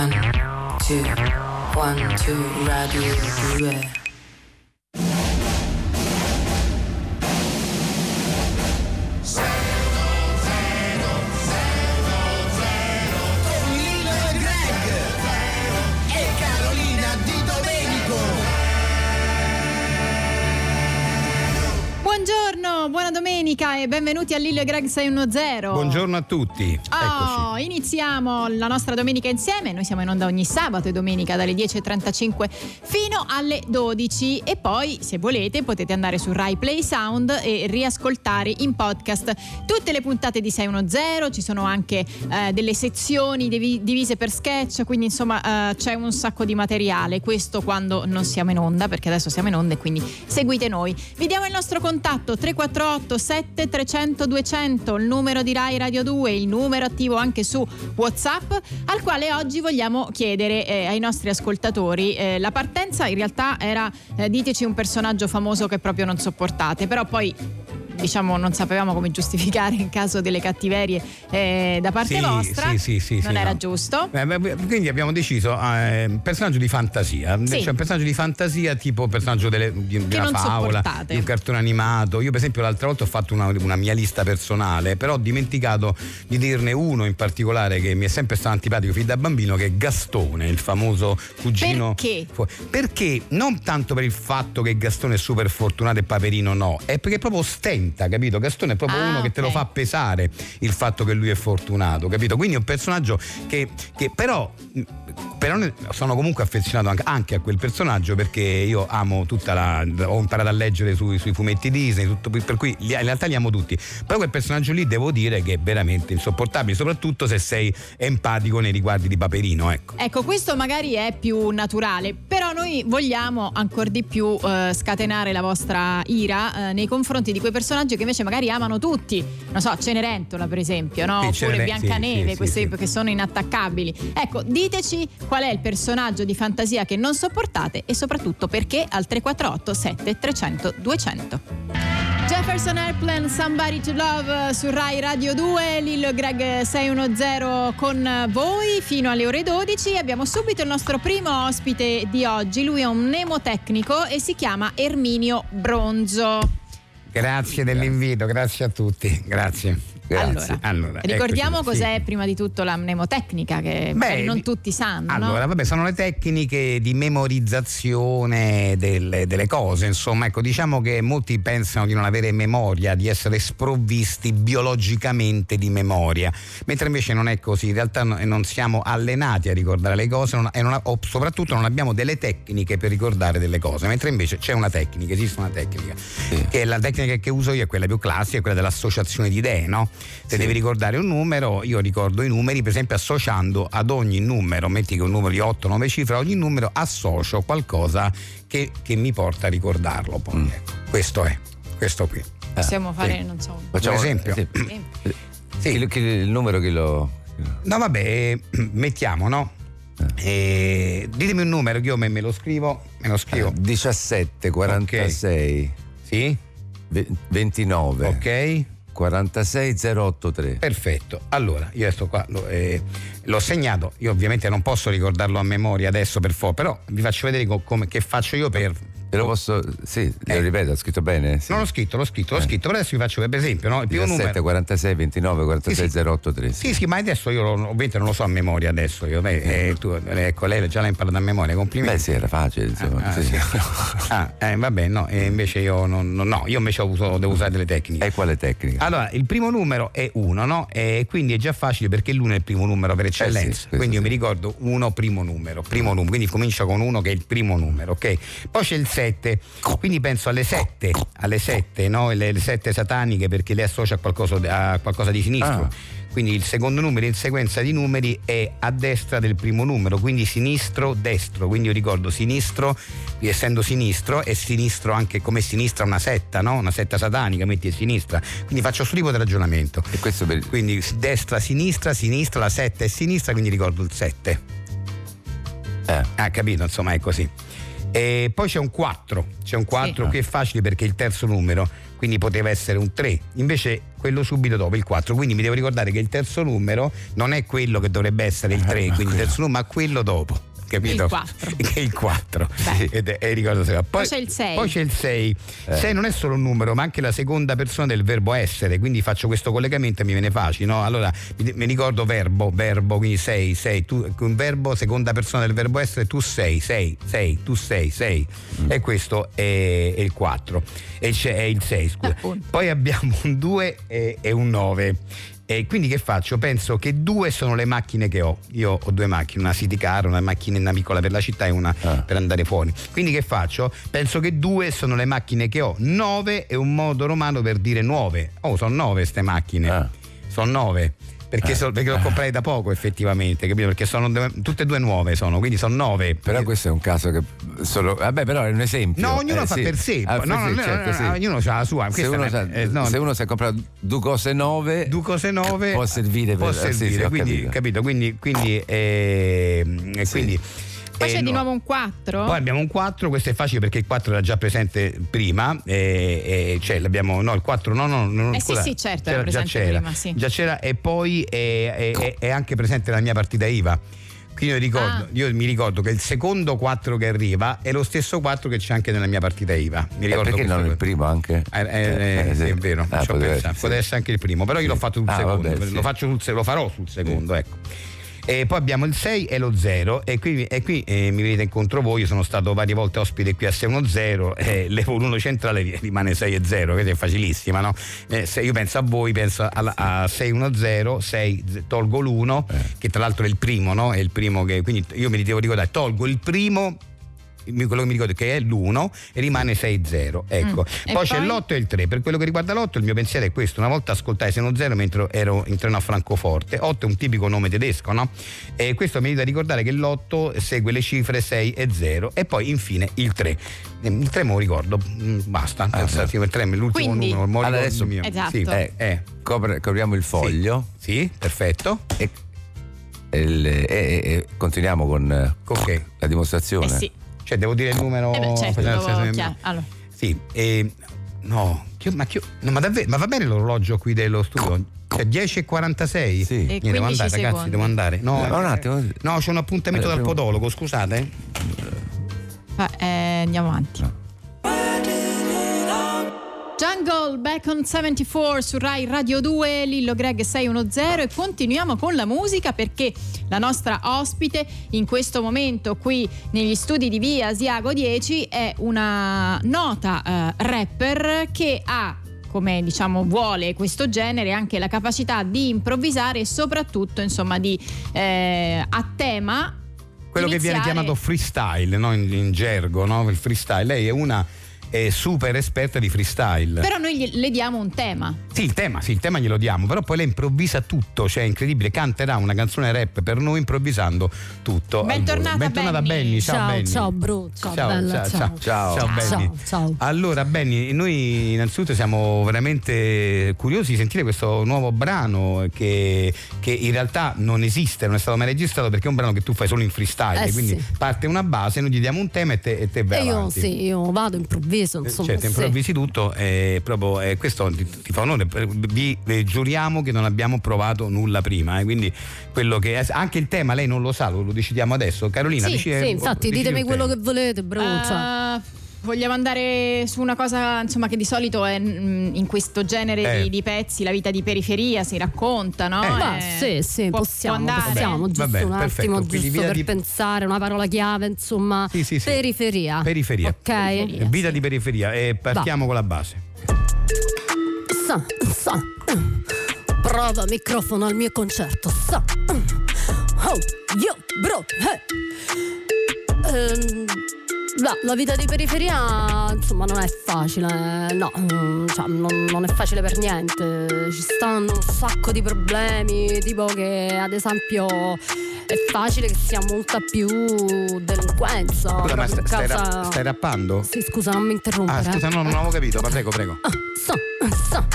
One, two, one, two, radio 2. E benvenuti a Lillo e Greg 610. Buongiorno a tutti. Oh, iniziamo la nostra domenica insieme. Noi siamo in onda ogni sabato e domenica dalle 10.35 fino alle 12 e poi se volete potete andare su Rai Play Sound e riascoltare in podcast tutte le puntate di 610. Ci sono anche eh, delle sezioni divi- divise per sketch, quindi insomma eh, c'è un sacco di materiale. Questo quando non siamo in onda, perché adesso siamo in onda e quindi seguite noi. Vi diamo il nostro contatto 348 7300 200, il numero di Rai Radio 2, il numero attivo anche su WhatsApp, al quale oggi vogliamo chiedere eh, ai nostri ascoltatori. eh, la partenza in realtà era eh, diteci un personaggio famoso che proprio non sopportate, però poi diciamo non sapevamo come giustificare in caso delle cattiverie eh, da parte Sì, vostra. sì, sì, sì, non era no. giusto. Eh, quindi abbiamo deciso eh, un personaggio di fantasia, Sì. cioè un personaggio di fantasia tipo personaggio delle- di, di una favola, sopportate. di un cartone animato. Io per esempio l'altra volta ho fatto una, una mia lista personale, però ho dimenticato di dirne uno in particolare che mi è sempre stato antipatico fin da bambino, che è Gastone, il famoso cugino. Perché? Perché non tanto per il fatto che Gastone è super fortunato e Paperino no, è perché proprio ostenta, capito? Gastone è proprio Ah, uno che te lo fa pesare il fatto che lui è fortunato, capito? Quindi è un personaggio che, che però, però sono comunque affezionato anche, anche a quel personaggio perché io amo tutta la. ho imparato a leggere sui, sui fumetti Disney, tutto- per cui in realtà li amo tutti. Però quel personaggio lì devo dire che è veramente insopportabile, soprattutto se sei empatico nei riguardi di Paperino, ecco. Ecco, questo magari è più naturale, però noi vogliamo ancora di più eh, scatenare la vostra ira eh, nei confronti di quei personaggi che invece magari amano tutti. Non so, Cenerentola per esempio, no? Sì, oppure Biancaneve, sì, sì, questi che sono inattaccabili. Ecco, diteci qual è il personaggio di fantasia che non sopportate e soprattutto perché al 348 7 300 200. Jefferson Airplane Somebody to Love su Rai Radio 2, Lillo Greg 610 con voi fino alle ore 12. Abbiamo subito il nostro primo ospite di oggi, lui è un mnemotecnico e si chiama Erminio Bronzo. Grazie dell'invito, grazie a tutti, grazie. Allora, Allora, ricordiamo eccoci, cos'è sì. prima di tutto la mnemotecnica che magari non tutti sanno. no? Allora, vabbè, sono le tecniche di memorizzazione delle, delle cose. Insomma, ecco, diciamo che molti pensano di non avere memoria, di essere sprovvisti biologicamente di memoria, mentre invece non è così. In realtà no- non siamo allenati a ricordare le cose non- e non o soprattutto non abbiamo delle tecniche per ricordare delle cose, mentre invece c'è una tecnica, esiste una tecnica. Che è la tecnica che uso io è quella più classica, è quella dell'associazione di idee, no? Se devi ricordare un numero, io ricordo i numeri, per esempio associando ad ogni numero, metti che un numero di 8-9 cifre, a ogni numero associo qualcosa che, che mi porta a ricordarlo. Poi. ecco. Questo è, questo qui. Possiamo fare, sì. non so, Per esempio. sì. un Sì. Il, che- il numero che lo. No, vabbè, eh, mettiamo, no? Eh, ditemi un numero che io me, me lo scrivo, me lo scrivo. 17, 46, Sì? ve- 29, Ok? 46, 083. Perfetto, allora io adesso qua lo- eh, l'ho segnato, io ovviamente non posso ricordarlo a memoria adesso per fo, però vi faccio vedere co- come, che faccio io per... Te lo posso. Sì, Eh. lo ripeto, ha scritto bene? Sì. Non l'ho scritto, l'ho scritto, l'ho scritto, però adesso vi faccio per esempio, no? il primo 17, numero... 46, 29, 46, Sì, sì. 083. Sì, sì, ma adesso io lo- ovviamente non lo so a memoria adesso, io, beh, eh, tu, eh, ecco, lei già l'ha imparato a memoria, complimenti. Beh, sì, era facile, insomma. Ah, sì. sì. Ah, eh, vabbè, no, e invece io non, non- no, io invece ho avuto, devo usare delle tecniche. E quale tecnica? Allora, il primo numero è 1, no? E quindi è già facile perché l'uno è il primo numero per eccellenza. Eh sì, questo quindi io sì. mi ricordo 1 primo numero, primo numero, quindi comincio con 1 che è il primo numero, ok? Poi c'è il 7, quindi penso alle 7, alle 7, no? Le, le 7 sataniche perché le associo a qualcosa, a qualcosa di sinistro. Ah. Quindi il secondo numero in sequenza di numeri è a destra del primo numero, quindi sinistro, destro. Quindi io ricordo sinistro, essendo sinistro, e sinistro anche come sinistra una setta, no? Una setta satanica, metti a sinistra. Quindi faccio questo tipo di ragionamento. E questo per. Quindi destra, sinistra, sinistra, la setta è sinistra, quindi ricordo il 7. Eh. Ah, capito, insomma è così. E poi c'è un 4, c'è un 4 Sì. che è facile perché è il terzo numero, quindi poteva essere un 3, invece quello subito dopo il 4, quindi mi devo ricordare che il terzo numero non è quello che dovrebbe essere il 3, quindi il terzo numero ma quello dopo. Capito? Il 4. Che è il 4. Beh. Ed è- e ricordo se- Poi c'è il 6. Poi c'è il 6. 6 non è solo un numero, ma anche la seconda persona del verbo essere, quindi faccio questo collegamento e mi viene facile, no? Allora mi, mi ricordo verbo, verbo, quindi sei, sei, tu, un verbo, seconda persona del verbo essere, tu sei, sei, sei, tu sei, sei. E questo è, è il 4. E c'è è il 6, scusa. Poi abbiamo un 2 e, e un 9. E quindi che faccio? Penso che due sono le macchine che ho. Io ho due macchine, una city car, una macchina piccola per la città e una Ah. per andare fuori. Quindi che faccio? Penso che due sono le macchine che ho. Nove è un modo romano per dire nuove. Oh, sono nove queste macchine. Ah. Sono nove. Perché, so- perché l'ho comprate da poco effettivamente, capito? Perché sono tutte e due nuove sono, quindi sono nove. Però questo è un caso che solo. Vabbè, però è un esempio. No, ognuno Eh, fa sì. per sé. Ah, no, no, certo, no, sì. no, ognuno ha la sua. Se Questa uno, sa- eh, se uno si è comprato due cose nuove, due cose nuove può servire per può servire, sì, quindi, capito. capito? Quindi, quindi, ehm, quindi Poi eh, c'è di no. nuovo un 4. Poi abbiamo un 4, questo è facile perché il 4 era già presente prima, e, e cioè l'abbiamo, no il 4 no, no, no Eh sì, scusa, sì, certo, c'era- era già presente c'era, prima, sì. già c'era e poi è, è- è- è anche presente la mia partita IVA. Quindi io, ricordo, Ah. io mi ricordo che il secondo 4 che arriva è lo stesso 4 che c'è anche nella mia partita IVA. Mi Eh, ricordo perché questa non il primo anche? Eh, eh, Eh, sì, sì. è vero, Ah, poteva- pensato. sì. essere anche il primo, però io l'ho fatto sul Ah, secondo, vabbè, sì. lo, faccio sul lo farò sul secondo, ecco. E poi abbiamo il 6 e lo 0 e qui, e qui, eh, mi venite incontro voi, io sono stato varie volte ospite qui a 610 e l'Evo1 centrale ri- rimane 6 e 0, che è facilissima, no? Eh, se io penso a voi, penso alla- a 610, 6, z- tolgo l'1, Eh. che tra l'altro è il primo, no? È il primo che, quindi io mi devo ricordare, tolgo il primo quello che mi ricordo è che è l'1 e rimane 6-0 ecco. Mm. E poi c'è poi? l'8 e il 3 per quello che riguarda l'8 il mio pensiero è questo una volta ascoltai 6-0 mentre ero in treno a Francoforte 8 è un tipico nome tedesco no? e questo mi aiuta a ricordare che l'8 segue le cifre 6 e 0 e poi infine il 3 Eh, il 3 me lo ricordo mm, basta pensa, sì, il 3 è l'ultimo Quindi- numero adesso- mio. Esatto. sì, Eh, eh, copre- copriamo il foglio sì, perfetto e, e e- e- continuiamo con eh, ok la dimostrazione. Eh sì. Cioè devo dire il numero Eh beh, certo, chiaro. Allora, Sì, e no, chi- ma, chi- no, ma davvero, ma va bene l'orologio qui dello studio? Cioè 10.46? Sì. E Niente, devo 15 andare, ragazzi, secondi. devo andare. No, No, un attimo. eh, No, c'è un appuntamento Eh, dal podologo, scusate. eh, andiamo avanti. Jungle back on 74 su Rai Radio 2, Lillo Greg 610 e continuiamo con la musica perché la nostra ospite in questo momento qui negli studi di via Asiago 10 è una nota eh, rapper che ha come diciamo vuole questo genere anche la capacità di improvvisare e soprattutto insomma di eh, a tema Quello che viene iniziare- chiamato freestyle, no? in, in gergo, no? il freestyle. Lei è una eh, super esperta di freestyle. però noi gli- le diamo un tema Sì, il tema, sì, il tema glielo diamo, però poi lei improvvisa tutto, cioè è incredibile, canterà una canzone rap per noi improvvisando tutto. Bentornata. Bentornata Benny. Benny, ciao, Ciao, Benny. ciao, bro, ciao, bella, ciao, ciao. Ciao. ciao, Benny. Ciao, ciao. Allora, Benny, noi innanzitutto siamo veramente curiosi di sentire questo nuovo brano che, che in realtà non esiste, non è stato mai registrato perché è un brano che tu fai solo in freestyle, Eh, quindi sì. parte una base, noi gli diamo un tema e te, e te vai E io avanti. sì, io vado, improvviso, Eh, insomma. Certo, sì. improvvisi tutto e proprio eh, questo ti, ti fa onore. per- Vi eh, giuriamo che non abbiamo provato nulla prima, eh, quindi quello che è, anche il tema lei non lo sa, lo, lo decidiamo adesso. Carolina, Sì, dici, sì, eh, infatti, ditemi quello tema. che volete, bro. cioè. Eh, vogliamo andare su una cosa insomma, che di solito è mm, in questo genere Eh. di, di pezzi, la vita di periferia si racconta, no? Eh. Ma Eh, sì, sì, può- possiamo, può andare. possiamo, Va giusto bene, un perfetto. attimo, Quindi giusto vita per di- pensare, una parola chiave, insomma, Sì, sì, sì. periferia. Periferia. Ok? Periferia. Vita sì. di periferia e partiamo con la base. Sa, sa. Prova microfono al mio concerto. Sa. Oh, yo, bro. eh. Ehm, la, la vita di periferia, insomma, non è facile. No, mm, cioè, non, non è facile per niente. Ci stanno un sacco di problemi, tipo che, ad esempio, è facile che sia molta più delinquenza. Scusa, ma in stai, rap- stai rappando? Sì, scusa, non mi interrompere. Ah, scusa, no, non avevo capito, ma prego, prego. So, so.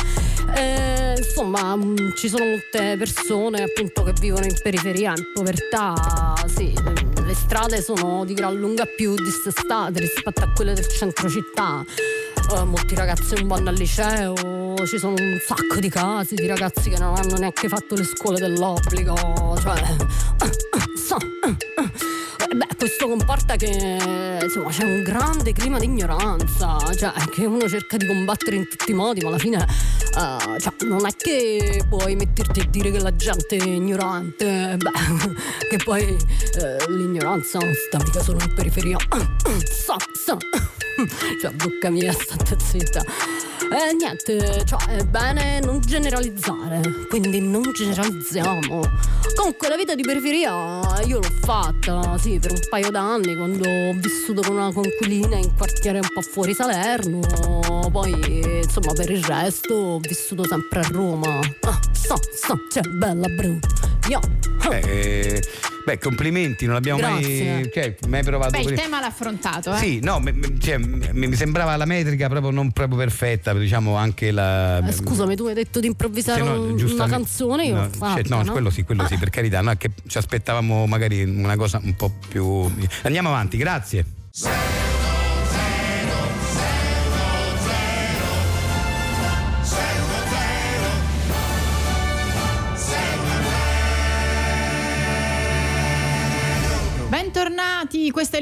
Eh, insomma, mh, ci sono molte persone appunto che vivono in periferia, in povertà. Sì, strade sono di gran lunga più dissestate rispetto a quelle del centro città. eh, molti ragazzi non vanno al liceo, ci sono un sacco di casi di ragazzi che non hanno neanche fatto le scuole dell'obbligo, cioè... so, eh, Beh, questo comporta che insomma c'è un grande clima di ignoranza, cioè che uno cerca di combattere in tutti i modi, ma alla fine eh, cioè, non è che puoi metterti a dire che la gente è ignorante, beh, che poi eh, l'ignoranza sta mica solo in periferia. So, so. Cioè, bocca mia, state zitta. Eh, niente, cioè, è bene non generalizzare, quindi non generalizziamo. Comunque la vita di periferia io l'ho fatta, sì, per un paio d'anni quando ho vissuto con una conquilina in quartiere un po' fuori Salerno, poi insomma per il resto ho vissuto sempre a Roma. Ah, so, so, cioè bella brutta. Io. Beh, eh, beh, complimenti, non abbiamo mai, cioè, mai provato Beh, il tema l'ha affrontato, eh. Sì, no, mi- cioè, mi sembrava la metrica proprio non proprio perfetta, diciamo anche la. Eh, scusami, tu hai detto di improvvisare no, un- una canzone, io No, fatta, cioè, no, no? quello sì, quello sì, per carità, no, che ci aspettavamo magari una cosa un po' più. Andiamo avanti, grazie.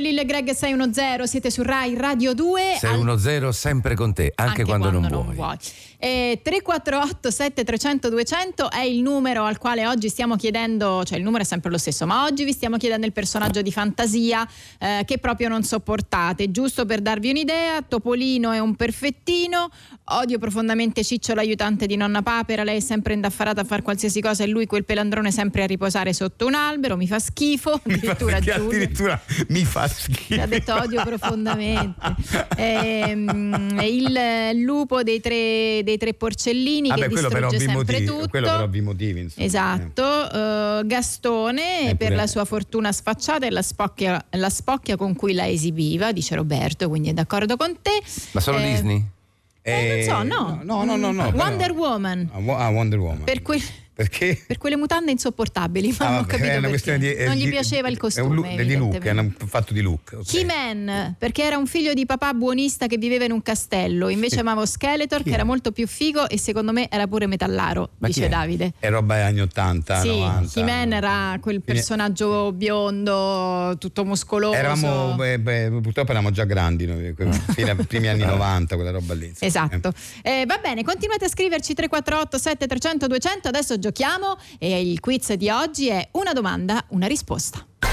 Lille Greg 610, siete su Rai Radio 2. Sei Al- 1-0 sempre con te, anche, quando, non vuoi. Eh, 348 7300 200 è il numero al quale oggi stiamo chiedendo, cioè il numero è sempre lo stesso, ma oggi vi stiamo chiedendo il personaggio di fantasia eh, che proprio non sopportate. Giusto per darvi un'idea, Topolino è un perfettino, odio profondamente Ciccio l'aiutante di nonna Papera, lei è sempre indaffarata a fare qualsiasi cosa e lui quel pelandrone sempre a riposare sotto un albero, mi fa schifo, Mi fa- addirittura Giulio. addirittura mi fa schifo. Ha detto odio profondamente. Ehm, il lupo dei tre, dei tre porcellini Vabbè, che per distrugge sempre motivi, tutto. quello per ovvi motivi, insomma. Esatto, eh, Gastone Eh, per la sua fortuna sfacciata e la spocchia, la spocchia con cui la esibiva, dice Roberto, quindi è d'accordo con te. Ma solo Eh, Disney? eh, non so, no. No, no, no, no. Wonder però- Woman. Ah, ah, Wonder Woman. Per, que- Perché? per quelle mutande insopportabili, ma Ah, non vabbè, di, eh, non gli di- piaceva il È un costume. di look, è un fatto di look. ok. He-Man, perché era un figlio di papà buonista che viveva in un castello. Invece Sì. amavo Skeletor, Chi che è? era molto più figo e secondo me era pure metallaro, Ma dice? Davide. È roba degli anni 80, Sì, 90. He-Man era quel personaggio biondo, tutto muscoloso. Eravamo, beh, beh, purtroppo eravamo già grandi, noi, que- fine primi anni 90, quella roba lì. Esatto. Eh, va bene, continuate a scriverci 348 7300 200. Adesso giochiamo e il quiz di oggi è una domanda, una risposta.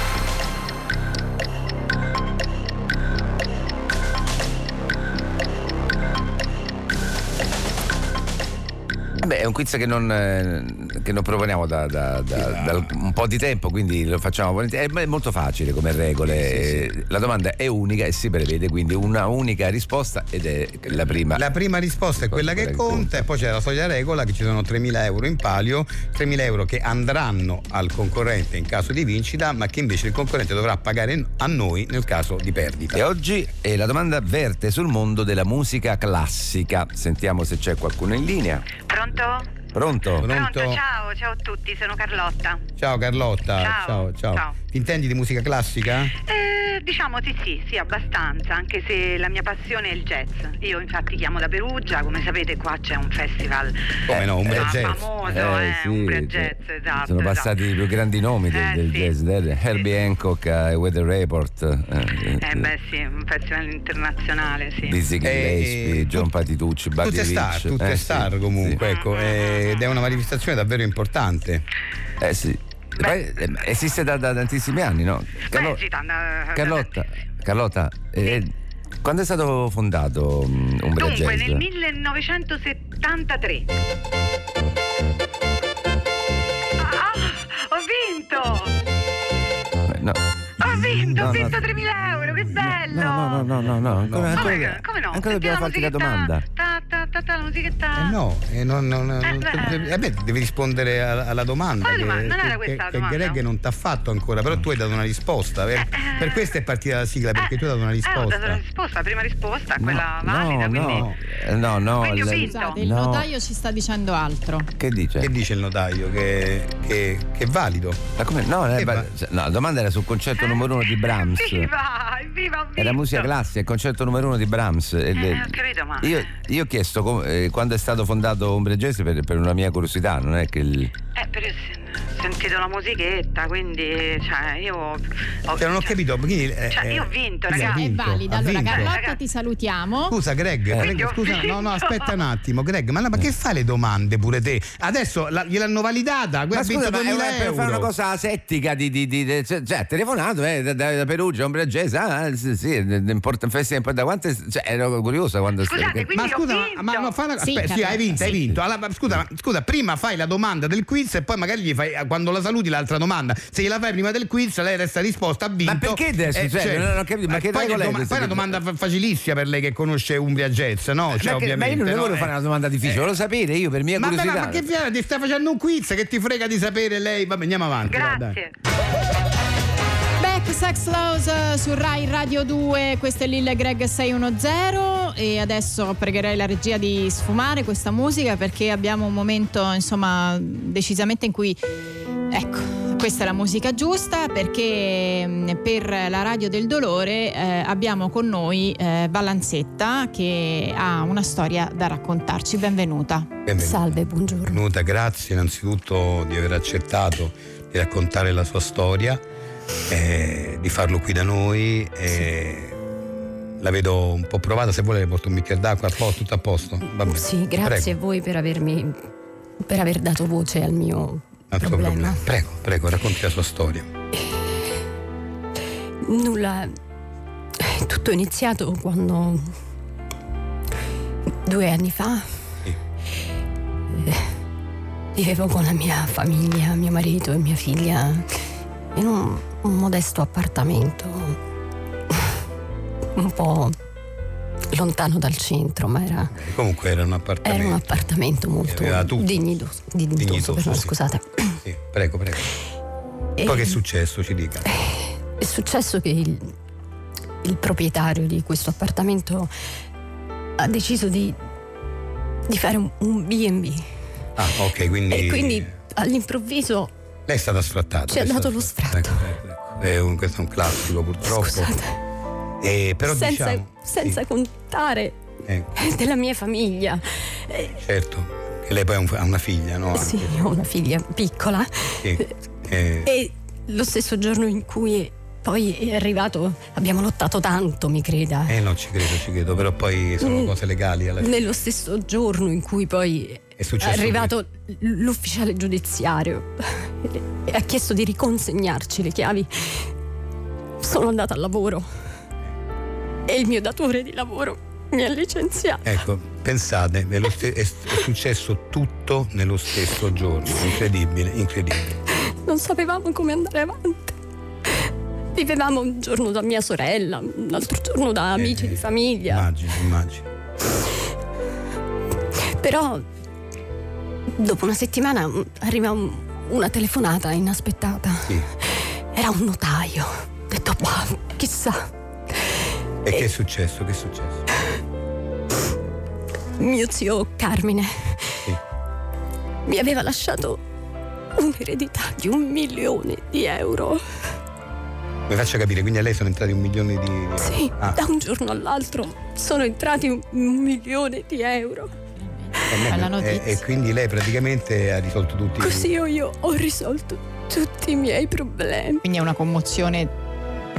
Un quiz che non, eh, che non proponiamo da, da- da- da un po' di tempo, quindi lo facciamo volentieri. È molto facile come regole. Eh, La domanda è unica e si prevede quindi una unica risposta ed è la prima. La prima risposta è quella che conta. e poi c'è la solita regola che ci sono 3.000 euro in palio, 3.000 euro che andranno al concorrente in caso di vincita, ma che invece il concorrente dovrà pagare a noi nel caso di perdita. E oggi eh, la domanda verte sul mondo della musica classica. Sentiamo se c'è qualcuno in linea. Pronto? Pronto? Pronto? Pronto, ciao, ciao a tutti, sono Carlotta. Ciao Carlotta, Ciao, ciao, ciao. ciao. Ti intendi di musica classica? Eh, diciamo sì, sì, sì, abbastanza, anche se la mia passione è il jazz. Io infatti chiamo da Perugia, come sapete qua c'è un festival Come no, Umbria ah, Jazz. famoso, eh, sì, Umbria Jazz, esatto. Sono esatto. passati i più grandi nomi del, Eh, del sì. jazz, del Herbie Hancock e Weather Report, eh, Eh beh sì, un festival internazionale, sì. Dizzy Eh, Gillespie, John tut- Patitucci, Buddy Tutte star, tutte Eh, star sì, comunque, sì. ecco, eh, ed è una manifestazione davvero importante. Eh sì. E poi, eh, esiste da, da tantissimi anni, no? Carlo- Beh, sì, da- da- Carlotta, Carlotta eh, quando è stato fondato um, Umbria Dunque, Jazz? nel 1973. Ah, ho vinto! Eh, no. Ho vinto, No, ho no. vinto 3.000 euro, che bello! No, no, no, no, no, no. Come, ancora- come no? ancora dobbiamo farti la domanda. Ta, ta, tutta la musichetta. Eh no, eh, non- non- non- beh. eh beh, devi rispondere alla, alla domanda. Quale che, domanda? Non era che- questa che domanda? Greg non ti ha fatto ancora, però tu hai dato una risposta. Per, per questo è partita la sigla, perché tu hai dato una Eh, ho risposta. dato la risposta, la prima risposta, quella no, valida, quindi. no, Eh, no, no, lei- vinto. Scusate, il No. notaio ci sta dicendo altro. Che dice? Che dice il notaio? Che, che- che è valido. Ma come? No, eh, va- no, la domanda era sul concerto numero uno di Brahms. Viva, viva. Era musica classica, il concerto numero uno di Brahms. E le- Eh, capito, ma- io, io ho chiesto com- eh, quando è stato fondato Ombre Jazz per, per una mia curiosità, non è che il. Eh, però ho sentito la musichetta, quindi, cioè, io. Ho, Cioè, non ho capito. quindi, eh, Cioè, io ho eh, vinto, ragazzi. È valida. Allora. Carlotta, Ragazzi. ti salutiamo. Scusa Greg, Greg, scusa, no, no, aspetta un attimo, Greg, ma, ma che fai le domande pure te? Adesso la- gliel'hanno validata, Ma ha vinto scusa, ma è 2000 per euro. fare una cosa asettica di, di, di- di- cioè, cioè, ha telefonato eh, da, da- Perugia, Ombre Jazz, ah, sì, sì, import- festival da quante cioè, ero curiosa quando Scusate, Ma scusa, vinto. ma no, fa una- Sì, aspetta, sì, hai vinto, hai vinto. Allora, ma scusa, ma- scusa, prima fai la domanda del quiz e poi magari gli fai quando la saluti l'altra domanda. Se gliela fai prima del quiz, lei resta risposta, ha vinto. Ma perché adesso? Cioè, non ho capito, ma eh, che poi, doma- poi è una domanda fa- facilissima per lei che conosce Umbria Jazz, no? Cioè, ma, che- ma io non no? voglio Eh. fare una domanda difficile, volevo sapere io per mia Ma, curiosità. ma che fiera, ti stai facendo un quiz che ti frega di sapere lei? Vabbè, andiamo avanti. dai, dai. Grazie. Back Sex Laws eh, su Rai Radio 2, questo è Lille Greg 610 e adesso pregherei la regia di sfumare questa musica perché abbiamo un momento insomma decisamente in cui ecco questa è la musica giusta perché mh, per la radio del dolore eh, abbiamo con noi eh, Balanzetta che ha una storia da raccontarci. Benvenuta. Benvenuta. Salve, buongiorno. Benvenuta, grazie innanzitutto di aver accettato di raccontare la sua storia, eh, di farlo qui da noi. eh, La vedo un po' provata, se vuole le porto un bicchiere d'acqua, a posto, tutto a posto? Va bene. Sì, grazie a voi per avermi per aver dato voce al mio Al problema. problema. Prego, prego, racconti la sua storia. Nulla. Tutto è iniziato quando due anni fa Sì. eh, vivevo con la mia famiglia, mio marito e mia figlia in un, un modesto appartamento un po' lontano dal centro, ma era, comunque era un appartamento. era un appartamento molto aveva tutto. dignidos- dignitoso. Dignitoso, perdona, sì. Scusate. Sì, prego, prego. E- Poi che è successo, ci dica. È successo che il, il proprietario di questo appartamento ha deciso di, di fare un, B&B Ah, ok, quindi... e quindi all'improvviso, Lei è stata sfrattata. Ci ha dato lo sfrattata. Ecco, ecco, ecco. È un- questo è un classico purtroppo. scusate, Eh, però senza, diciamo... senza sì, contare eh, della mia famiglia. Eh, certo, che lei poi ha un- ha una figlia, no? Anche. sì, ho una figlia piccola Sì. Eh, e lo stesso giorno in cui poi è arrivato, abbiamo lottato tanto, mi creda. eh, no, ci credo, ci credo, però poi sono Mm. cose legali alla fine. Nello stesso giorno in cui poi È successo arrivato l'ufficiale giudiziario e ha chiesto di riconsegnarci le chiavi, sono andata al lavoro e il mio datore di lavoro mi ha licenziato. Ecco, pensate, ste- è- successo tutto nello stesso giorno, incredibile, incredibile. Non sapevamo come andare avanti. Vivevamo un giorno da mia sorella, un altro giorno da amici Eh, di famiglia. Immagino, immagino. Però dopo una settimana mm, arriva un- una telefonata inaspettata. Sì. Era un notaio. Ho detto, chissà. E che è successo? Che è successo? Mio zio Carmine Sì. mi aveva lasciato un'eredità di un milione di euro. Mi faccia capire, quindi a lei sono entrati un milione di... di- Sì, Ah, da un giorno all'altro sono entrati un, un milione di euro. E, notizia. e quindi lei praticamente ha risolto tutti Così io, io ho risolto tutti i miei problemi. Quindi è una commozione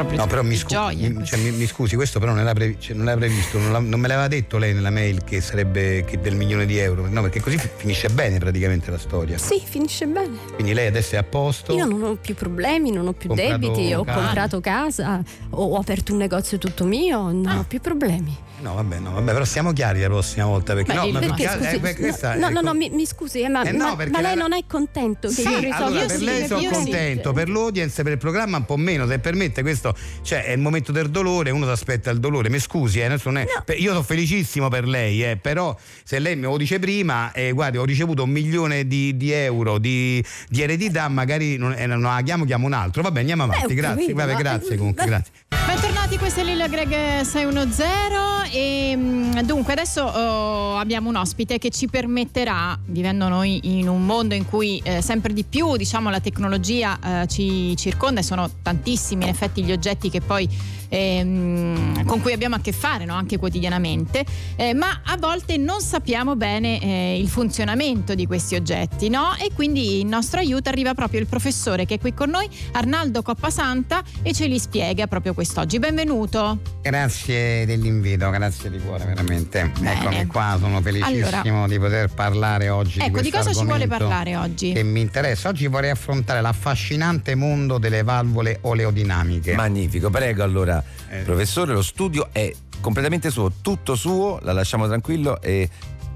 proprio No, però mi, scu- gioia. mi- cioè, mi- mi scusi, questo però non era, previ- cioè, non era previsto, non, la- non me l'aveva detto lei nella mail che sarebbe che del milione di euro, no, perché così fi- finisce bene praticamente la storia. Sì, finisce bene. Quindi lei adesso è a posto. Io non ho più problemi, non ho più debiti, ho casa. comprato casa, ho, ho aperto un negozio tutto mio, non Ah. ho più problemi. No, vabbè, no, vabbè, però siamo chiari la prossima volta perché Beh, no, ma perché, altro- scusi, eh, beh, questa no, no, no, co- mi, mi scusi, eh, ma, Eh no, ma- perché ma lei la- non è contento che Sì, io risolva allora io per sì, lei sono io sì. contento, per l'audience per il programma un po' meno, se permette questo cioè è il momento del dolore, uno si aspetta il dolore. Mi scusi, eh, è- per- io sono felicissimo per lei, eh, però se lei me lo dice prima, eh, guardi, ho ricevuto un milione di, di euro di, di eredità, magari non, eh, non la chiamo, chiamo un altro. Va bene, andiamo Beh, avanti, ho grazie. capito, Vabbè, ma- grazie comunque, beh. grazie. Bentornati, questo è Lilla Greg 610 e mm, dunque adesso oh, abbiamo un ospite che ci permetterà, vivendo noi in un mondo in cui eh, sempre di più diciamo, la tecnologia eh, ci circonda e sono tantissimi in effetti gli oggetti che poi ehm, con cui abbiamo a che fare no? anche quotidianamente, eh, ma a volte non sappiamo bene eh, il funzionamento di questi oggetti no? e quindi in nostro aiuto arriva proprio il professore che è qui con noi, Arnaldo Coppasanta e ce li spiega proprio quest'oggi. Benvenuto. Grazie dell'invito, grazie di cuore, veramente. Bene. Eccomi qua, sono felicissimo Allora. di poter parlare oggi. Ecco, di questo cosa ci vuole parlare oggi? Che mi interessa. Oggi vorrei affrontare l'affascinante mondo delle valvole oleodinamiche. Magnifico, prego allora, Eh. professore, lo studio è completamente suo, tutto suo, la lasciamo tranquillo e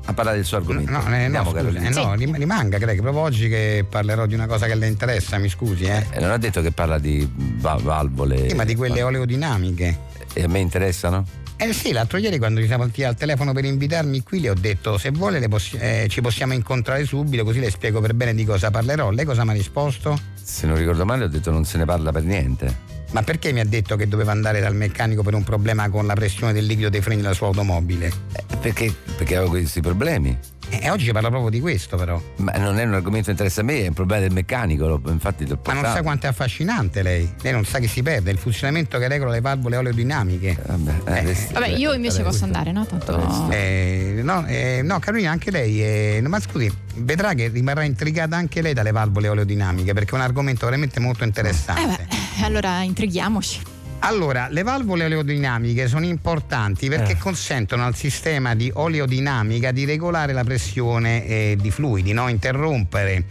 a parlare del suo argomento. No, eh, no, Andiamo, scusi, eh, no, Sì. rim- rimanga, Greg, proprio oggi che parlerò di una cosa che le interessa, mi scusi, eh. Eh, non ha detto che parla di va- valvole. Sì, ma di quelle oleodinamiche. E a me interessano? Eh sì, l'altro ieri quando ci siamo sentiti al telefono per invitarmi qui le ho detto se vuole le possi- eh, ci possiamo incontrare subito così le spiego per bene di cosa parlerò. Lei cosa mi ha risposto? Se non ricordo male ho detto non se ne parla per niente. Ma perché mi ha detto che doveva andare dal meccanico per un problema con la pressione del liquido dei freni della sua automobile? Eh, perché? Perché avevo questi problemi. E oggi parla proprio di questo però. Ma non è un argomento che interessa a me, è un problema del meccanico, infatti Ma non sa quanto è affascinante lei. Lei non sa che si perde, il funzionamento che regola le valvole oleodinamiche. Vabbè, eh, adesso- Vabbè, io invece adesso- posso andare, no? Tanto... Eh, no, eh, no, Carolina, anche lei, eh, ma scusi, vedrà che rimarrà intrigata anche lei dalle valvole oleodinamiche perché è un argomento veramente molto Eh interessante. Beh, allora intrighiamoci. Allora, le valvole oleodinamiche sono importanti perché Eh. consentono al sistema di oleodinamica di regolare la pressione eh, di fluidi, no? interrompere,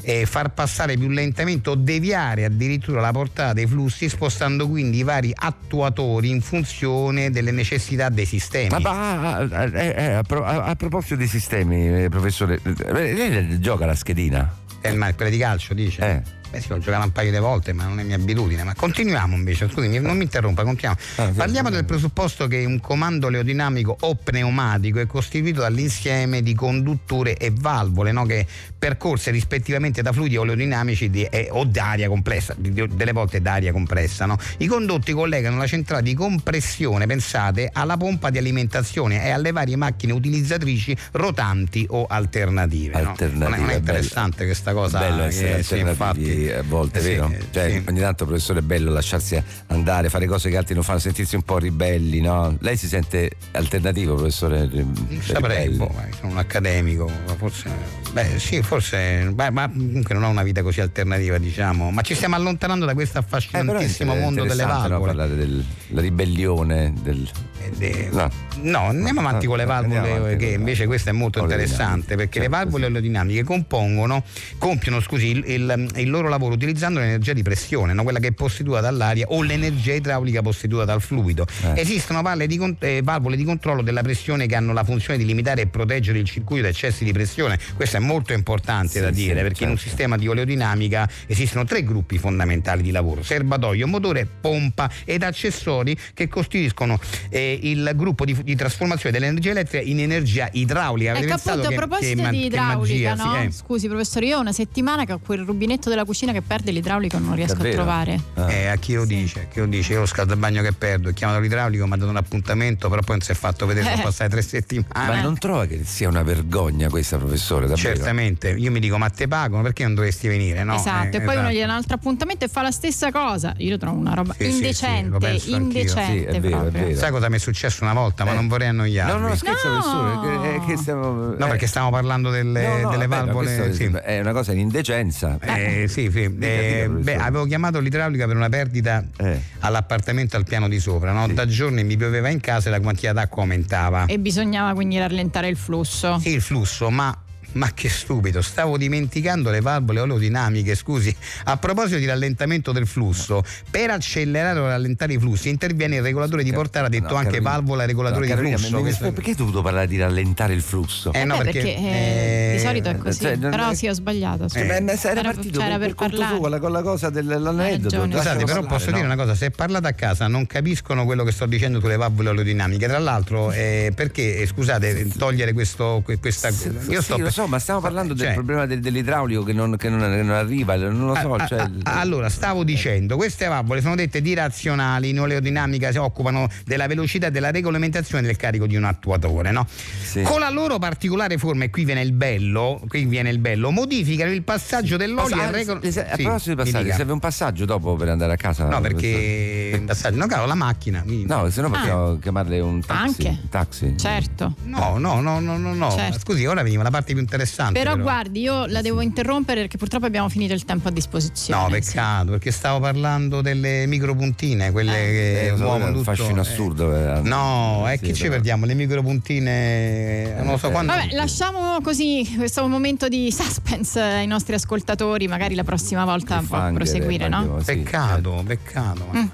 eh, far passare più lentamente o deviare addirittura la portata dei flussi, spostando quindi i vari attuatori in funzione delle necessità dei sistemi. Ma, ma, eh, eh, a, a- a proposito dei sistemi, eh, professore, eh, lei gioca la schedina? Eh, ma quelle di calcio dice? Eh. Beh sì, ho giocato un paio di volte, ma non è mia abitudine. Ma continuiamo invece, scusi, mi- non mi interrompa, continuiamo. Ah, sì, Parliamo sì. del presupposto che un comando oleodinamico o pneumatico è costituito dall'insieme di condutture e valvole, no? che percorse rispettivamente da fluidi oleodinamici di- e- o d'aria complessa, di- di- delle volte d'aria compressa. no? I condotti collegano la centrale di compressione, pensate, alla pompa di alimentazione e alle varie macchine utilizzatrici rotanti o alternative. no? Alternative, Non è, è bello. interessante questa cosa? Bello che- sì, alternativi a volte, Eh sì, vero? eh, Cioè, sì. ogni tanto, professore, è bello lasciarsi andare, fare cose che altri non fanno, sentirsi un po' ribelli, no? Lei si sente alternativo, professore? Non saprei, Ribelli? boh, eh, sono un accademico, ma forse. Beh, sì, forse. beh, ma comunque non ho una vita così alternativa, diciamo. Ma ci stiamo allontanando da questo Eh, affascinantissimo mondo delle interessante, no, valvole. parlare della ribellione, del... Ed è- No. No, andiamo avanti con le valvole, avanti che le invece questo è molto interessante perché le Certo, valvole sì. oleodinamiche compongono, compiono scusi, il, il- il loro lavoro utilizzando l'energia di pressione, no? quella che è posseduta dall'aria o l'energia idraulica posseduta dal fluido. Eh. Esistono di eh, valvole di controllo della pressione che hanno la funzione di limitare e proteggere il circuito da eccessi di pressione. Questo è molto importante Sì, da sì, dire perché in un certo. sistema di oleodinamica esistono tre gruppi fondamentali di lavoro: serbatoio, motore, pompa ed accessori che costituiscono eh, il gruppo di, di trasformazione dell'energia elettrica in energia idraulica. Avete Ecco appunto, a proposito che di idraulica, magia, no? sì, eh. Scusi, professore, io ho una settimana che ho quel rubinetto della cucina che perde l'idraulico non riesco Davvero? a trovare. Ah. Eh, a chi lo dice? A chi lo dice? Io lo scaldabagno che perdo, ho chiamato l'idraulico, mi ha dato un appuntamento, però poi non si è fatto vedere, sono Eh. passate tre settimane. Ma non trova che sia una vergogna questa, professore? Davvero? Certamente, io mi dico ma te pagano perché non dovresti venire? No? esatto, Eh, e poi uno esatto. gli dà un altro appuntamento e fa la stessa cosa. Io trovo una roba Sì, sì, sì, indecente, indecente Sì, è vero, è vero. Sai cosa mi è successo una volta, ma Eh. non vorrei annoiarvi. No, no, scherzo, No. professore. Che, è che stiamo, No, eh, perché stiamo parlando delle, no, no, delle ma valvole. questo sì. È una cosa in indecenza. Eh, sì, sì. Eh, beh, avevo chiamato l'idraulica per una perdita Eh. all'appartamento al piano di sopra. no? Da giorni mi pioveva in casa e la quantità d'acqua aumentava. E bisognava quindi rallentare il flusso. Sì, il flusso, ma Ma che stupido, stavo dimenticando le valvole oleodinamiche. Scusi, a proposito di rallentamento del flusso, per accelerare o rallentare i flussi interviene il regolatore di portata, ha detto No, anche Carolina- valvola regolatore no, di Carolina, flusso. mi- perché hai dovuto parlare di rallentare il flusso? Eh, no, Eh, perché, perché, eh, eh, di solito è così. cioè, però è- sì, ho sbagliato. scusa. Eh, beh, ma se era Era- partito c'era per, per conto parlare. suo con la, con la cosa dell'aneddoto. Scusate, però posso no? dire una cosa: se parlate a casa non capiscono quello che sto dicendo sulle valvole oleodinamiche. Tra l'altro, eh, perché eh, scusate, togliere questo, que- questa. Io sì, lo so, ma stiamo parlando del cioè, problema del- dell'idraulico che non, che non- che non arriva, non lo so. Ah, cioè, ah, ah, allora, stavo dicendo, queste valvole sono dette direzionali, in oleodinamica si occupano della velocità e della regolamentazione del carico di un attuatore, no? Sì. Con la loro particolare forma, e qui viene il bello, qui viene il bello, modificano il passaggio dell'olio Ah, e regolano. a proposito di passaggi, serve un passaggio dopo per andare a casa? No, perché un passaggio, no, caro, la macchina. quindi- No, se no possiamo chiamarle un taxi. Anche. taxi. Certo. No, no, no, no, no, no. Certo. Scusi, ora veniva la parte più interessante. Però, guardi, io la devo interrompere perché purtroppo abbiamo finito il tempo a disposizione. No, sì. peccato, perché stavo parlando delle micropuntine, quelle che Eh, lo so, muovono un tutto. fascino eh. assurdo. eh. No, è Sì, che ci però- perdiamo, le micropuntine, non lo so quando. Vabbè, lasciamo così questo momento di suspense ai nostri ascoltatori, magari la prossima volta può proseguire, eh, no? sì, Peccato, peccato. Mm.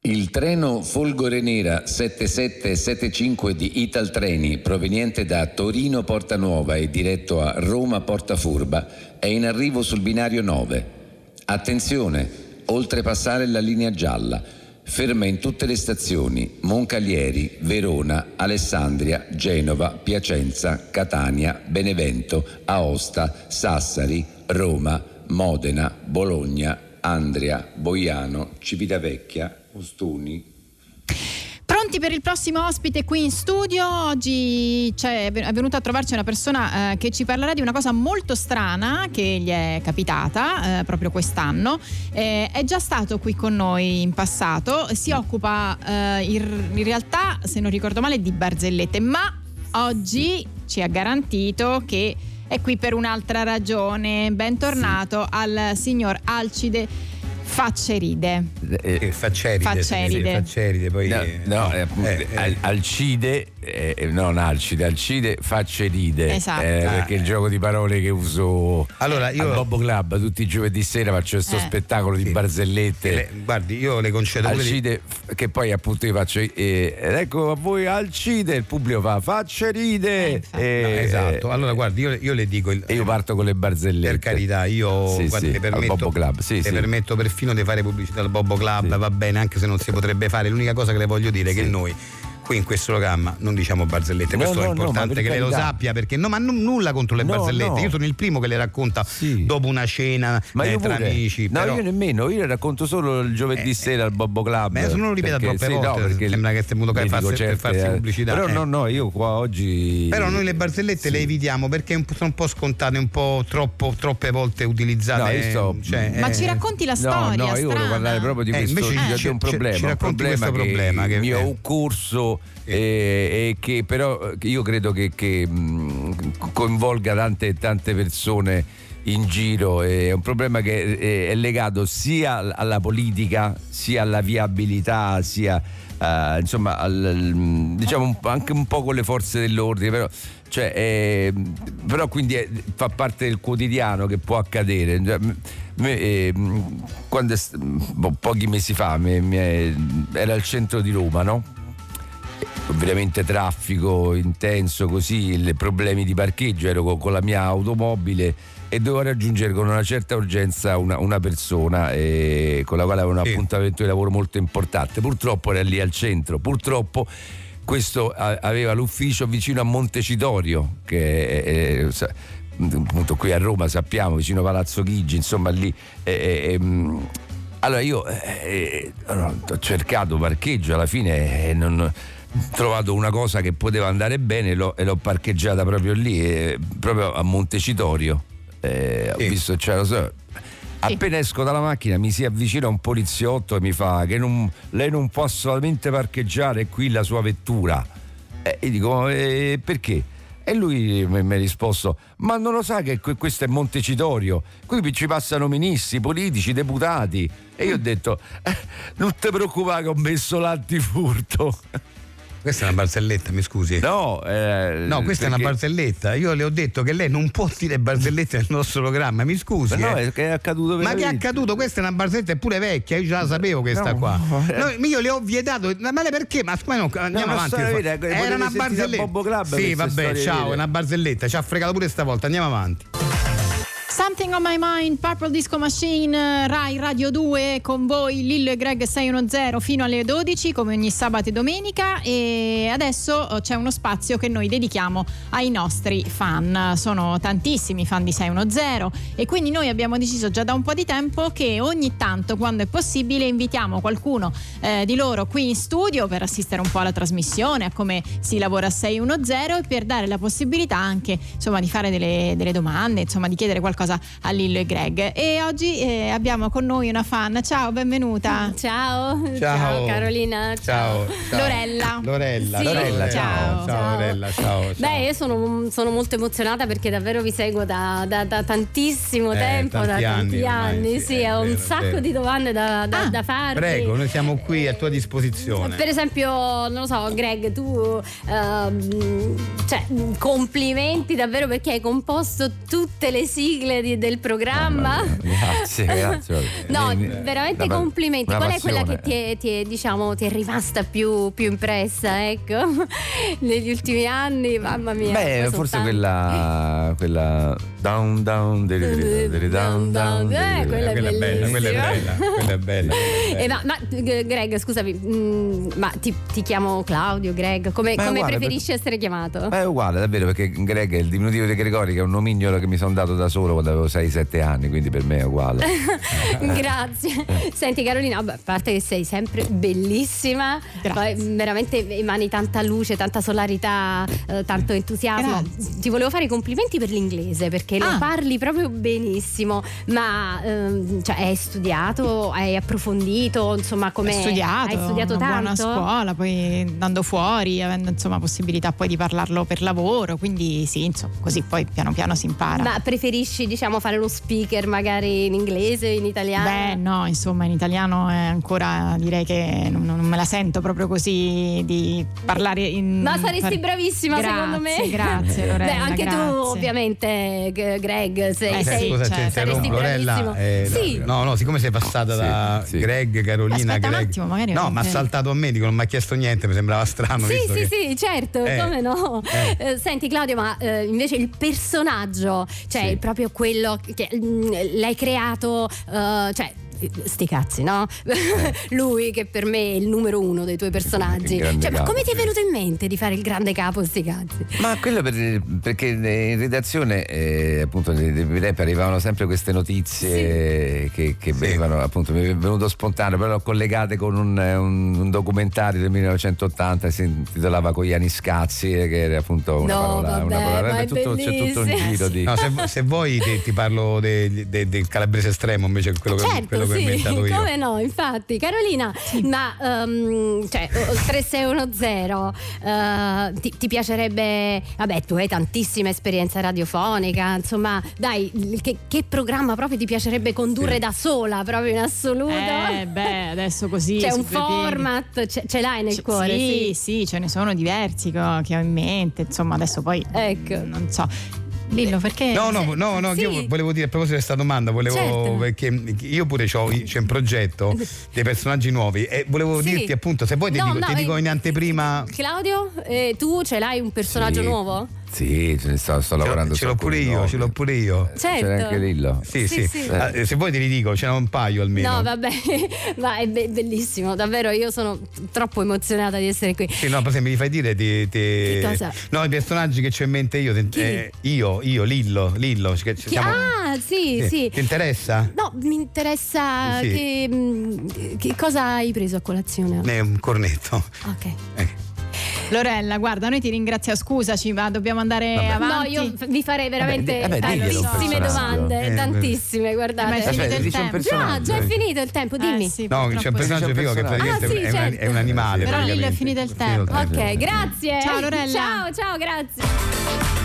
Il treno Folgore Nera 7775 di Italtreni proveniente da Torino Porta Nuova e diretto a Roma Porta Furba è in arrivo sul binario 9. Attenzione, oltrepassare la linea gialla. Ferma in tutte le stazioni Moncalieri, Verona, Alessandria, Genova, Piacenza, Catania, Benevento, Aosta, Sassari, Roma, Modena, Bologna, Andria, Boiano, Civitavecchia, Ostuni, Pronti per il prossimo ospite qui in studio? Oggi è venuta a trovarci una persona eh, che ci parlerà di una cosa molto strana che gli è capitata eh, proprio quest'anno. Eh, è già stato qui con noi in passato, si occupa eh, in, in realtà, se non ricordo male, di barzellette, ma oggi ci ha garantito che è qui per un'altra ragione. Bentornato al signor Alcide Facceride. Eh, Eh, Facceride, Facceride. sì, Facceride, poi No, eh, no, eh, appunto, eh, eh, Al- Alcide, eh, non Alcide, Alcide facceride. Esatto. eh, perché il gioco di parole che uso Allora, io- al Bobo Club tutti i giovedì sera faccio questo Eh. spettacolo di Sì. barzellette. le- guardi, io le concedo di- Alcide, f- che poi appunto io faccio eh, ed ecco a voi Alcide, il pubblico fa facceride Eh, infatti. e, No, esatto. Allora, guardi, io, io le dico il- e io parto con le barzellette. Per carità, io Sì, guardi, sì, le al permetto, Bobo Club, sì, le sì. permetto perfino di fare pubblicità al Bobo Club, Sì. va bene, anche se non si potrebbe fare. L'unica cosa che le voglio dire è che noi qui in questo programma non diciamo barzellette, No, questo no, è no, ma importante per che lei lo sappia perché no, ma non- nulla contro le No, barzellette. no. Io sono il primo che le racconta Sì. dopo una cena Ma eh, io tra pure. amici. No, però- io nemmeno, io le racconto solo il giovedì Eh, sera al Bobo Club. se non lo ripeta perché- troppe sì, volte, no, perché sembra che stia venuto qua mi per dico farsi- per farsi eh, pubblicità, Però eh. no, no, io qua oggi. Però noi le barzellette le evitiamo perché sono un po' scontate, un po' troppo, troppe volte utilizzate. No, sto- cioè, Ma eh, ci racconti la No, storia? no, io volevo parlare proprio di Eh, questo. invece io ci- ho un problema, ci racconti questo problema che- io eh. ho un corso eh, e che però eh, io credo che, che, mh, coinvolga tante, tante persone in giro. È un problema che eh, è legato sia alla politica, sia alla viabilità, sia eh, insomma al- diciamo un po' anche un po' con le forze dell'ordine. Però, cioè, eh, però quindi è- fa parte del quotidiano che può accadere. Cioè, me, eh, quando boh, pochi mesi fa me- me- era al centro di Roma, no? Ovviamente traffico intenso così, problemi di parcheggio, ero con, con la mia automobile e dovevo raggiungere con una certa urgenza una, una persona eh, con la quale avevo un Sì. appuntamento di lavoro molto importante. Purtroppo era lì al centro, purtroppo questo a- aveva l'ufficio vicino a Montecitorio, che è, è- sa- appunto qui a Roma sappiamo, vicino a Palazzo Chigi, insomma lì. eh, eh, ehm, allora io eh, allora, ho cercato parcheggio, alla fine eh, non trovato una cosa che poteva andare bene l'ho- e l'ho parcheggiata proprio lì, eh, proprio a Montecitorio. Eh, Ho Sì. visto, cioè, lo so, appena esco dalla macchina mi si avvicina un poliziotto e mi fa che non- lei non può assolutamente parcheggiare qui la sua vettura. E io dico, "Eh, perché? E lui mi ha risposto: Ma non lo sa che que- questo è Montecitorio? Qui ci passano ministri, politici, deputati. E io ho detto: "Eh, Non ti preoccupare che ho messo l'antifurto. Questa è una barzelletta, mi scusi. No, eh, No, questa è una perché- barzelletta. Io le ho detto che lei non può dire barzellette nel nostro programma, mi scusi. Ma no, eh. è che è accaduto Ma che è veramente. accaduto? Questa è una barzelletta, è pure vecchia, io già la sapevo questa No, qua. no, eh. No, io le ho vietato, ma lei perché? Ma no, andiamo avanti. vera, potevi Era una barzelletta. Club Sì, vabbè, ciao, è una barzelletta, ci ha fregato pure stavolta. Andiamo avanti. Something on my mind, Purple Disco Machine, Rai Radio 2 con voi Lillo e Greg 610 fino alle 12 come ogni sabato e domenica e adesso eh, c'è uno spazio che noi dedichiamo ai nostri fan. Sono tantissimi fan di 610 e quindi noi abbiamo deciso già da un po' di tempo che ogni tanto quando è possibile invitiamo qualcuno eh, di loro qui in studio per assistere un po' alla trasmissione, a come si lavora a 610 e per dare la possibilità anche insomma di fare delle, delle domande, insomma di chiedere qualcosa a Lillo e Greg. E oggi eh, abbiamo con noi una fan. Ciao, benvenuta. Ciao. Ciao. Carolina. Ciao. ciao. Lorella. Lorella, Sì. Lorella, ciao. Ciao. Ciao, Lorella, ciao. ciao. Beh, io sono, sono molto emozionata perché davvero vi seguo da, da- da tantissimo Eh, tempo, tanti da anni tanti ormai, anni. sì, ho un vero, sacco vero. di domande da, da, Ah, da farvi. Prego, noi siamo qui a tua disposizione. Per esempio, non lo so, Greg, tu ehm, cioè, complimenti davvero perché hai composto tutte le sigle di- del programma. Grazie, grazie. No, Eh, veramente una complimenti. una Qual è quella che ti è, ti è, diciamo, ti è rimasta più, più impressa, ecco, negli ultimi anni? Mamma mia. Beh, forse quella, quella down down diri, diri, diri, down down Eh, diri, quella è quella è bella, quella è bella, quella è bella. Eh, ma, ma, Greg, scusami, mm, ma ti, ti chiamo Claudio, Greg? Come, come uguale, preferisci essere chiamato? Ma è uguale, davvero, perché Greg è il diminutivo di Gregori, che è un nomignolo che mi sono dato da solo quando avevo 6-7 anni, quindi per me è uguale. Grazie. Senti Carolina, vabbè, a parte che sei sempre bellissima, Grazie. poi veramente emani tanta luce, tanta solarità, eh, tanto entusiasmo. Grazie. Ti volevo fare i complimenti per l'inglese perché lo Ah. parli proprio benissimo, ma ehm, cioè, hai studiato, hai approfondito, insomma, come Ho studiato, hai studiato una buona tanto? scuola, poi andando fuori, avendo insomma possibilità poi di parlarlo per lavoro, quindi sì, insomma, così poi piano piano si impara. Ma preferisci, diciamo, fare lo speaker magari in inglese, in italiano? Beh, no, insomma, in italiano è ancora direi che non, non me la sento proprio così di parlare in. Ma saresti par- bravissima Grazie, secondo me. Grazie, Lorella. Beh, anche tu grazie. ovviamente, G- Greg, sei, Eh, sei- Scusa, cioè, saresti Lorella. eh, Sì. No, no, siccome sei passata da sì. Greg, Carolina, Aspetta un Greg. attimo, magari no, ma ha saltato a me, dico, non mi ha chiesto niente, mi sembrava strano. Sì, visto sì, che- sì, certo, Eh, come no? eh. Eh, senti Claudio, ma eh, invece il personaggio, cioè Sì. proprio quello che mm, l'hai creato, eh, cioè sti cazzi, no? Lui che per me è il numero uno dei tuoi personaggi. Cioè, ma capo, come ti è sì. venuto in mente di fare il grande capo sti cazzi? Ma quello per- perché in redazione eh, appunto nei rap arrivavano sempre queste notizie che, che venivano appunto mi è venuto spontaneo però collegate con un, un- un documentario del 1980 si intitolava Cogliani Scazzi eh, che era appunto una No, parola, vabbè, una parola ma è tutto- c'è tutto un bellissimo. giro di No, se, se vuoi ti, ti parlo de- de- del calabrese estremo invece quello, che, certo, quello che ho sì, inventato io. come no, infatti. Carolina, ma um, cioè, o- 3610, eh, ti, ti piacerebbe, vabbè, tu hai tantissima esperienza radiofonica, insomma, dai, che, che programma proprio ti piacerebbe condurre da sola, proprio in assoluto? Eh, beh, adesso così. C'è un format, ce, ce l'hai nel C- cuore? Sì, sì, ce ne sono diversi che ho, che ho in mente. Insomma, adesso poi Ecco. non so. Lillo, perché? No, no, no, no, Sì. io volevo dire a proposito di questa domanda, volevo Certo. perché io pure c'ho, c'è un progetto dei personaggi nuovi e volevo Sì. dirti appunto, se poi ti, No, dico, no, ti dico eh, in anteprima Claudio, eh, tu ce l'hai un personaggio Sì. nuovo? Sì ce ne sto, sto ce lavorando ce l'ho pure io, ce l'ho pure io. Certo. c'è anche Lillo Sì, Sì, sì. sì. Ah, se vuoi te li dico, ce n'è un paio almeno. No, vabbè, ma è be- bellissimo, davvero io sono troppo emozionata di essere qui. Sì, no, se mi fai dire ti, ti- Che cosa? No, i personaggi che c'ho in mente io, eh, io, io, Lillo, Lillo, che ci Chi- siamo- Ah, sì, Sì. sì. Ti interessa? No, mi interessa Sì. che, mh, che cosa hai preso a colazione? Ne un cornetto. Ok. Eh. Lorella, guarda, noi ti ringraziamo, scusaci, ma dobbiamo andare Vabbè. No, avanti. io f- vi farei veramente Vabbè, un tantissime domande, Eh, tantissime, Ma guardate. è finito Aspetta, il dici un tempo. Già, già è finito il tempo, dimmi. Eh, sì, No, c'è un personaggio C'è un figo che praticamente Ah, sì, è, un, certo. è un animale. Però Lillo è finito il È tempo. Ok, grazie. Ciao, Lorella. Ciao, ciao, grazie.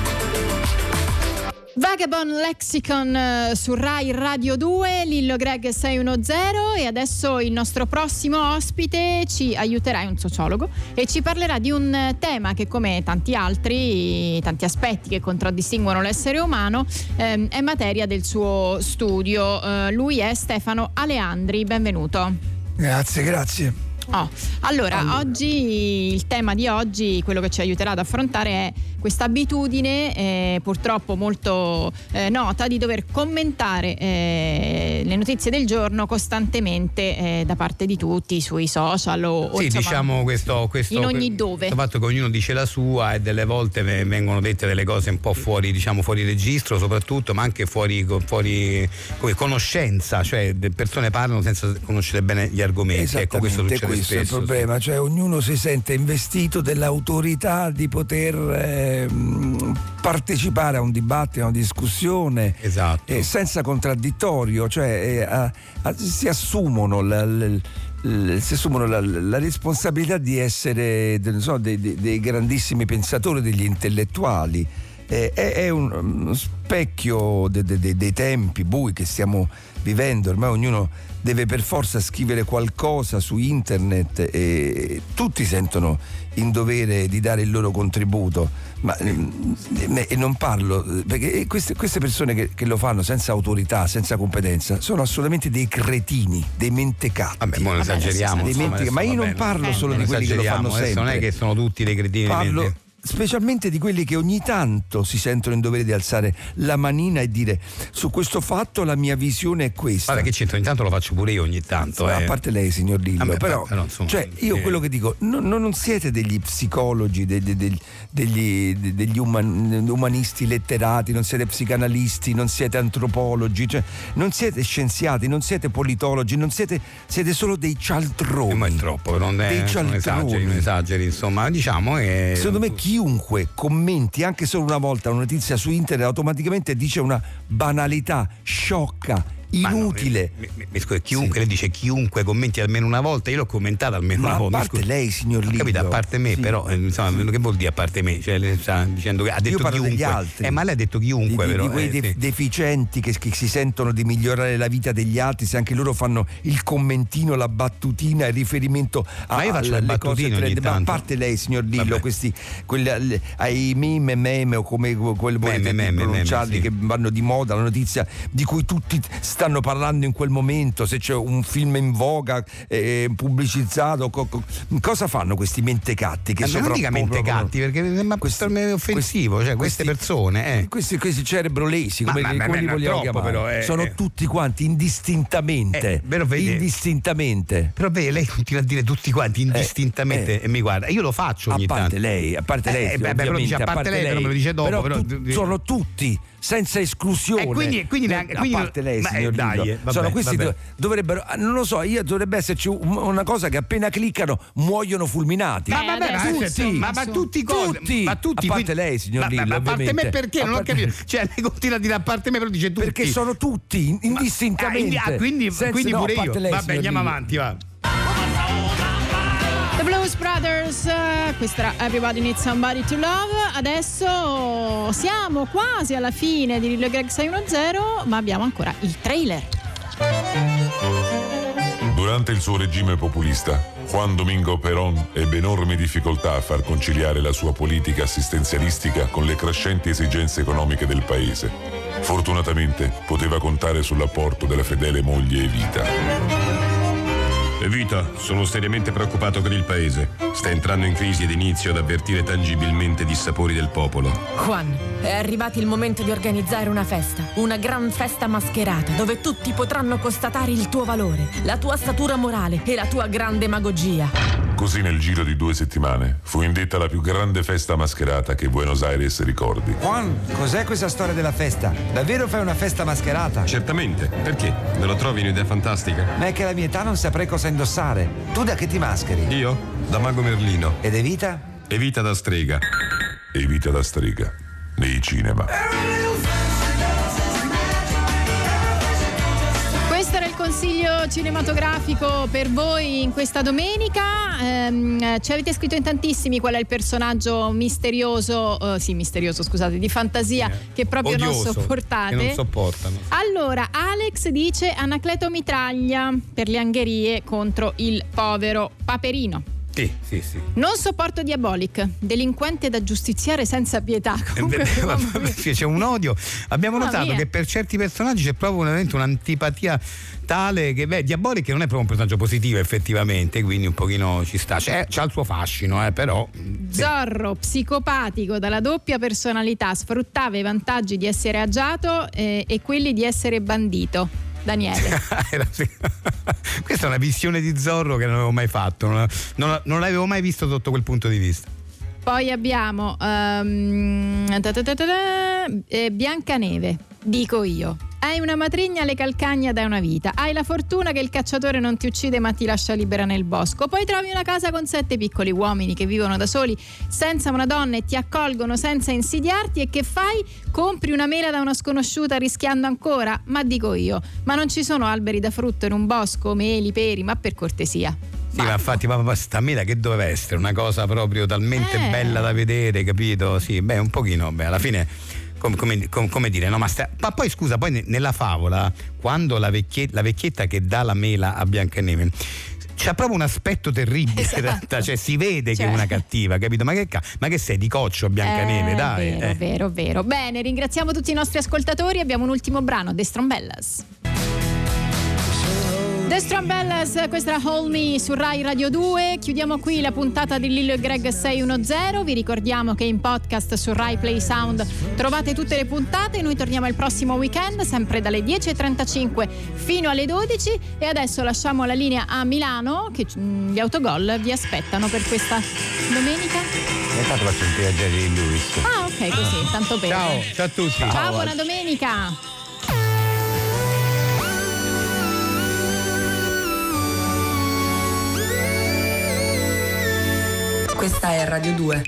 Vagabond Lexicon eh, su Rai Radio 2, Lillo Greg 610 e adesso il nostro prossimo ospite ci aiuterà, è un sociologo, e ci parlerà di un eh, tema che come tanti altri, tanti aspetti che contraddistinguono l'essere umano, ehm, è materia del suo studio. Eh, lui è Stefano Aleandri, benvenuto. Grazie, grazie. Oh, allora, allora, oggi il tema di oggi, quello che ci aiuterà ad affrontare è questa abitudine eh, purtroppo molto eh, nota di dover commentare eh, le notizie del giorno costantemente eh, da parte di tutti sui social o, sì, insomma, diciamo questo, questo, in ogni dove. Il fatto che ognuno dice la sua e delle volte vengono dette delle cose un po' fuori, diciamo, fuori registro soprattutto, ma anche fuori, fuori conoscenza, cioè persone parlano senza conoscere bene gli argomenti. Ecco, questo succede questo spesso, è il problema, sì. cioè ognuno si sente investito dell'autorità di poter eh, partecipare a un dibattito, a una discussione esatto. eh, senza contraddittorio, cioè eh, a, a, si assumono la, la, si assumono la, la, responsabilità di essere so, dei, dei, dei, grandissimi pensatori, degli intellettuali. Eh, è, è, un, uno specchio de, de, de, dei tempi bui che stiamo vivendo, ormai ognuno deve per forza scrivere qualcosa su internet e tutti sentono in dovere di dare il loro contributo, ma e non parlo perché queste, queste persone che, che, lo fanno senza autorità, senza competenza, sono assolutamente dei cretini, dei mentecatti. Vabbè, non esageriamo. Dei insomma, ma io non parlo eh, solo di quelli che lo fanno sempre. Non è che sono tutti dei cretini. Parlo, specialmente di quelli che ogni tanto si sentono in dovere di alzare la manina e dire su questo fatto la mia visione è questa. Guarda che c'entra, ogni tanto lo faccio pure io ogni tanto. Eh. A parte lei signor Lillo, Vabbè, però, però insomma, cioè, io eh. quello che dico, no, no, non siete degli psicologi, degli, degli, degli, degli uman, umanisti letterati, non siete psicanalisti, non siete antropologi, cioè, non siete scienziati, non siete politologi, non siete, siete solo dei cialtroni. Eh, ma è troppo, non, è, dei non cialtroni. esageri, non esageri, insomma, diciamo che... Secondo me chiunque commenti anche solo una volta una notizia su internet automaticamente dice una banalità sciocca inutile. No, mi, mi, mi, scusi, chiunque, sì. lei dice chiunque commenti almeno una volta, io l'ho commentato almeno Ma una volta. A parte lei, signor Lillo. Capito, a parte me, sì. però, eh, insomma, che vuol dire a parte me? Cioè, sta dicendo che ha detto io parlo chiunque. degli altri. Eh, ma lei ha detto chiunque, di, però. Di quei eh, de- sì. deficienti che, che, si sentono di migliorare la vita degli altri, se anche loro fanno il commentino, la battutina, il riferimento a, ma io faccio il cose trend. Ma a parte lei, signor Lillo, questi quelli, ai meme meme o come quel volete meme, pronunciarli meme, sì. che vanno di moda, la notizia di cui tutti stanno parlando in quel momento, se c'è un film in voga eh, pubblicizzato, co- co- cosa fanno questi mentecatti che Eh, non dica mentecatti perché ma questo è offensivo, questi, cioè queste persone eh. questi, questi cerebro lesi come, Ma- ma- come ma- li ma vogliamo troppo, però, eh, sono eh. tutti quanti indistintamente Eh, però vede- indistintamente Però vede, lei continua a dire tutti quanti indistintamente eh. e mi guarda, io lo faccio a ogni parte tanto. lei a parte lei Eh, beh, però dice a ovviamente, parte lei, però me lo dice dopo, però però- tu- sono tutti senza esclusione Eh, quindi- quindi Eh, neanche- a quindi- parte lei ma, eh, signor dai, Lillo, eh, vabbè, sono questi vabbè. dov- dovrebbero ah, non lo so io dovrebbe esserci un- una cosa che appena cliccano muoiono fulminati Ma vabbè, ma, tutti, ma, ma tutti? Tutti. Ma tutti A parte quindi- lei, signor ma, ma- Lillo, ma a parte me perché? A Non ho capito. Cioè, lei continua a dire a parte me, però dice tutti. perché sono tutti indistintamente Ah, quindi, Senza- quindi no, a pure io. parte lei, Vabbè, andiamo Lillo. avanti, va. The Blues Brothers, eh, questa era Everybody Needs Somebody to Love. Adesso siamo quasi alla fine di Lillo Greg 610, ma abbiamo ancora il trailer. Durante il suo regime populista, Juan Domingo Perón ebbe enormi difficoltà a far conciliare la sua politica assistenzialistica con le crescenti esigenze economiche del paese. Fortunatamente poteva contare sull'apporto della fedele moglie Evita. Evita, sono seriamente preoccupato per il paese. Sta entrando in crisi ed inizio ad avvertire tangibilmente i dissapori del popolo. Juan, è arrivato il momento di organizzare una festa, una gran festa mascherata, dove tutti potranno constatare il tuo valore, la tua statura morale e la tua gran demagogia. Così nel giro di due settimane fu indetta la più grande festa mascherata che Buenos Aires ricordi. Juan, cos'è questa storia della festa? Davvero fai una festa mascherata? Certamente. Perché? Non lo trovi un'idea fantastica? Ma è che alla mia età non saprei cosa indossare. Tu da che ti mascheri? Io? Da mago Merlino. Ed Evita? Evita da strega. Evita la strega. Nei cinema. Consiglio cinematografico per voi in questa domenica. Ehm, ci avete scritto in tantissimi qual è il personaggio misterioso, eh, sì, misterioso, scusate, di fantasia che proprio Odioso, non sopportate. Che non sopportano. Allora, Alex dice Anacleto mitraglia per le angherie contro il povero Paperino. Sì, sì, sì. Non sopporto Diabolic, delinquente da giustiziare senza pietà. Eh Comunque, c'è un odio. Abbiamo Mamma notato mia. che per certi personaggi c'è proprio veramente un'antipatia tale che, beh, Diabolic non è proprio un personaggio positivo effettivamente, quindi un pochino ci sta. C'è, c'ha il suo fascino, eh, però. Zorro, psicopatico dalla doppia personalità, sfruttava i vantaggi di essere agiato eh, e quelli di essere bandito. Daniele. Questa è una visione di Zorro che non avevo mai fatto, non, non- non l'avevo mai visto sotto quel punto di vista. Poi abbiamo ta ta ta, eh, Biancaneve, dico io. Hai una matrigna alle calcagna da una vita. Hai la fortuna che il cacciatore non ti uccide ma ti lascia libera nel bosco. Poi trovi una casa con sette piccoli uomini che vivono da soli senza una donna e ti accolgono senza insidiarti. E che fai? Compri una mela da una sconosciuta rischiando ancora? Ma dico io, ma non ci sono alberi da frutto in un bosco, meli, peri, ma per cortesia. Sì, ma infatti, ma sta mela che doveva essere una cosa proprio talmente Eh. bella da vedere, capito? Sì, beh, un pochino, beh, alla fine. Com- Come, com- come dire, no, ma, sta- ma poi scusa, poi ne- nella favola, quando la, vecchie- la vecchietta che dà la mela a Biancaneve c'ha proprio un aspetto terribile Esatto. in realtà, cioè si vede che Cioè. è una cattiva, capito? Ma che, ma che sei di coccio Biancaneve, Eh, dai. Vero, eh. vero, vero. Bene, ringraziamo tutti i nostri ascoltatori. Abbiamo un ultimo brano, The Strombellas. The Strombellas, questa era Hold Me su Rai Radio 2. Chiudiamo qui la puntata di Lillo e Greg 610. Vi ricordiamo che in podcast su Rai Play Sound trovate tutte le puntate. Noi torniamo il prossimo weekend, sempre dalle 10.35 fino alle 12. E adesso lasciamo la linea a Milano, che mm, gli autogol vi aspettano per questa domenica. Intanto faccio il viaggio di Luis. Ah, ok, così, tanto per. Ciao, ciao a tutti. Ciao, buona domenica. Questa è Radio 2.